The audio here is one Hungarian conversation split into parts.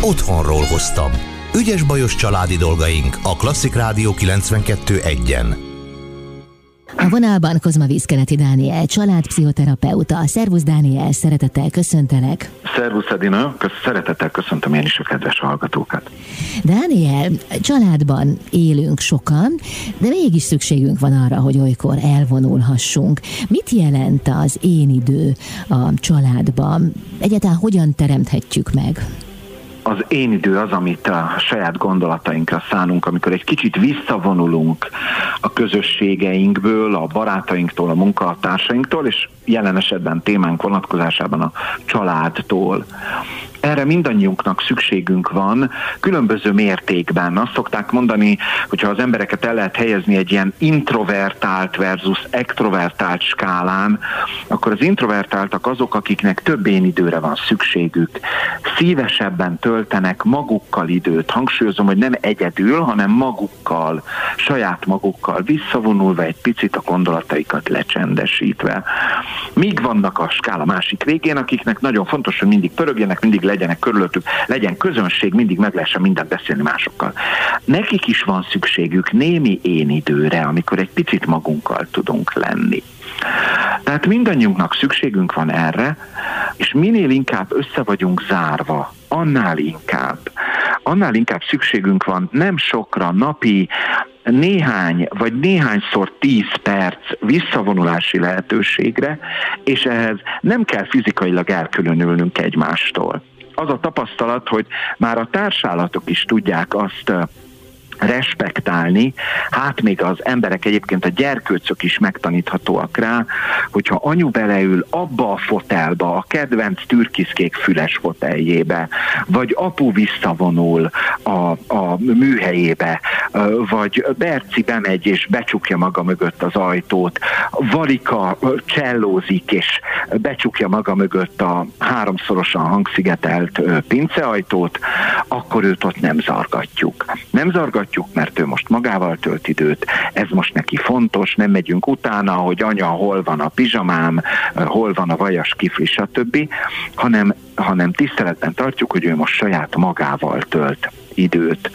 Otthonról hoztam. Ügyes bajos családi dolgaink a Klasszik Rádió 92.1-en. A vonalban Kozma Vízkeleti Dániel, családpszichoterapeuta. Szervusz Dániel, szeretettel köszöntelek. Szervusz Edina, szeretettel köszöntöm én is a kedves hallgatókat. Dániel, családban élünk sokan, de mégis szükségünk van arra, hogy olykor elvonulhassunk. Mit jelent az én idő a családban? Egyáltalán hogyan teremthetjük meg? Az én idő az, amit a saját gondolatainkra szánunk, amikor egy kicsit visszavonulunk a közösségeinkből, a barátainktól, a munkatársainktól, és jelen esetben témánk vonatkozásában a családtól. Erre mindannyiunknak szükségünk van, különböző mértékben. Azt szokták mondani, hogyha az embereket el lehet helyezni egy ilyen introvertált versus extrovertált skálán, akkor az introvertáltak azok, akiknek több én időre van szükségük. Szívesebben töltenek magukkal időt. Hangsúlyozom, hogy nem egyedül, hanem magukkal, saját magukkal, visszavonulva egy picit a gondolataikat lecsendesítve. Míg vannak a skála másik végén, akiknek nagyon fontos, hogy mindig pörögjenek, mindig legyenek körülöttük, legyen közönség, mindig meg lehessen mindent beszélni másokkal. Nekik is van szükségük némi én időre, amikor egy picit magunkkal tudunk lenni. Tehát mindannyiunknak szükségünk van erre, és minél inkább össze vagyunk zárva, annál inkább, annál inkább szükségünk van nem sokra, napi néhány vagy néhányszor tíz perc visszavonulási lehetőségre, és ehhez nem kell fizikailag elkülönülnünk egymástól. Az a tapasztalat, hogy már a társállatok is tudják azt respektálni, hát még az emberek egyébként a gyerkőcök is megtaníthatóak rá, hogyha anyu beleül abba a fotelba, a kedvenc türkiszkék füles foteljébe, vagy apu visszavonul a, a műhelyébe, vagy Berci bemegy és becsukja maga mögött az ajtót, Valika csellózik és becsukja maga mögött a háromszorosan hangszigetelt pinceajtót, akkor őt ott nem zargatjuk. Nem zargatjuk mert ő most magával tölt időt, ez most neki fontos, nem megyünk utána, hogy anya, hol van a pizsamám, hol van a vajas kifli, stb., hanem, hanem tiszteletben tartjuk, hogy ő most saját magával tölt időt.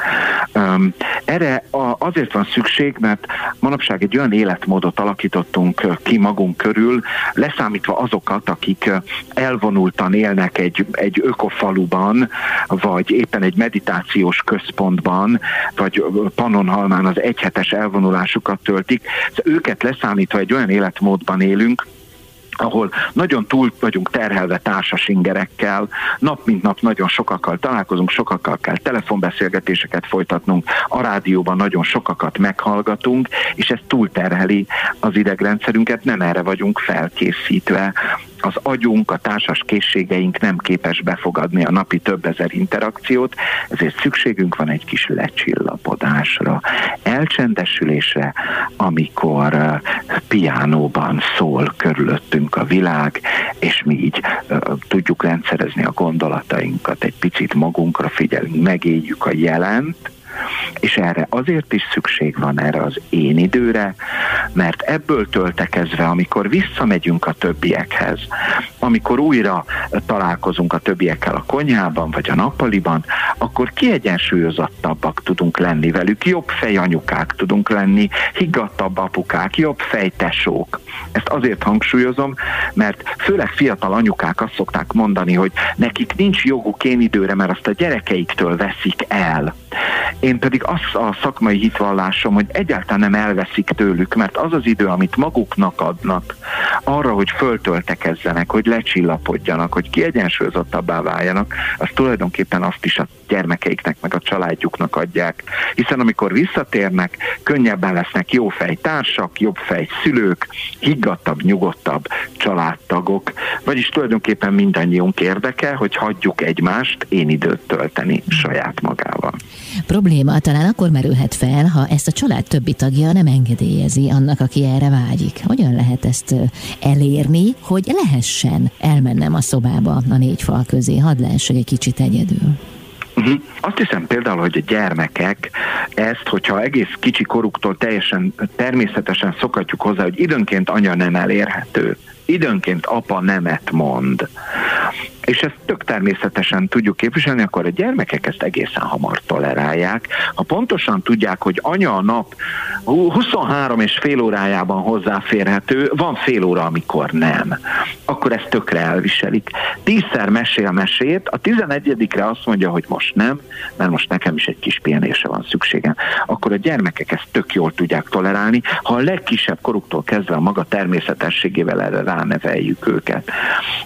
Erre azért van szükség, mert manapság egy olyan életmódot alakítottunk ki magunk körül, leszámítva azokat, akik elvonultan élnek egy, egy ökofaluban, vagy éppen egy meditációs központban, vagy Pannonhalmán az egyhetes elvonulásukat töltik. Szóval őket leszámítva egy olyan életmódban élünk, ahol nagyon túl vagyunk terhelve társas ingerekkel, nap mint nap nagyon sokakkal találkozunk, sokakkal kell telefonbeszélgetéseket folytatnunk, a rádióban nagyon sokakat meghallgatunk, és ez túlterheli az idegrendszerünket, nem erre vagyunk felkészítve az agyunk, a társas készségeink nem képes befogadni a napi több ezer interakciót, ezért szükségünk van egy kis lecsillapodásra, elcsendesülésre, amikor uh, piánóban szól körülöttünk a világ, és mi így uh, tudjuk rendszerezni a gondolatainkat, egy picit magunkra figyelünk, megéljük a jelent, és erre azért is szükség van erre az én időre, mert ebből töltekezve, amikor visszamegyünk a többiekhez, amikor újra találkozunk a többiekkel a konyhában vagy a nappaliban, akkor kiegyensúlyozottabbak tudunk lenni velük, jobb fej anyukák tudunk lenni, higgadtabb apukák, jobb fej tesók. Ezt azért hangsúlyozom, mert főleg fiatal anyukák azt szokták mondani, hogy nekik nincs joguk én időre, mert azt a gyerekeiktől veszik el. Én pedig az a szakmai hitvallásom, hogy egyáltalán nem elveszik tőlük, mert az az idő, amit maguknak adnak, arra, hogy föltöltekezzenek, hogy lecsillapodjanak, hogy kiegyensúlyozottabbá váljanak, az tulajdonképpen azt is a gyermekeiknek, meg a családjuknak adják. Hiszen amikor visszatérnek, könnyebben lesznek jó társak, jobb fej szülők, higgadtabb, nyugodtabb családtagok, vagyis tulajdonképpen mindannyiunk érdeke, hogy hagyjuk egymást én időt tölteni saját magával. Probléma talán akkor merülhet fel, ha ezt a család többi tagja nem engedélyezi annak, aki erre vágyik. Hogyan lehet ezt elérni, hogy lehessen elmennem a szobába a négy fal közé, hadd lehessek egy kicsit egyedül? Uh-huh. Azt hiszem például, hogy a gyermekek ezt, hogyha egész kicsi koruktól teljesen természetesen szokatjuk hozzá, hogy időnként anya nem elérhető, időnként apa nemet mond, és ezt tök természetesen tudjuk képviselni, akkor a gyermekek ezt egészen hamar tolerálják. Ha pontosan tudják, hogy anya a nap 23 és fél órájában hozzáférhető, van fél óra, amikor nem, akkor ezt tökre elviselik. Tízszer mesél mesét, a tizenegyedikre azt mondja, hogy most nem, mert most nekem is egy kis pihenésre van szükségem. Akkor a gyermekek ezt tök jól tudják tolerálni, ha a legkisebb koruktól kezdve a maga természetességével erre ráneveljük őket.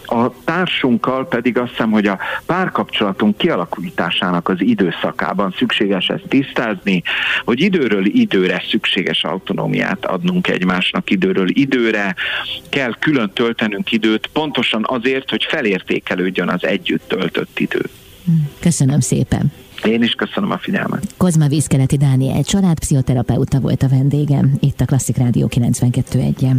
A társunkkal pedig azt hiszem, hogy a párkapcsolatunk kialakításának az időszakában szükséges ezt tisztázni, hogy időről időre szükséges autonómiát adnunk egymásnak időről időre, kell külön töltenünk időt, pontosan azért, hogy felértékelődjön az együtt töltött idő. Köszönöm szépen. Én is köszönöm a figyelmet. Kozma Vízkeleti Dániel családpszichoterapeuta volt a vendégem, itt a Klasszik Rádió 92.1-en.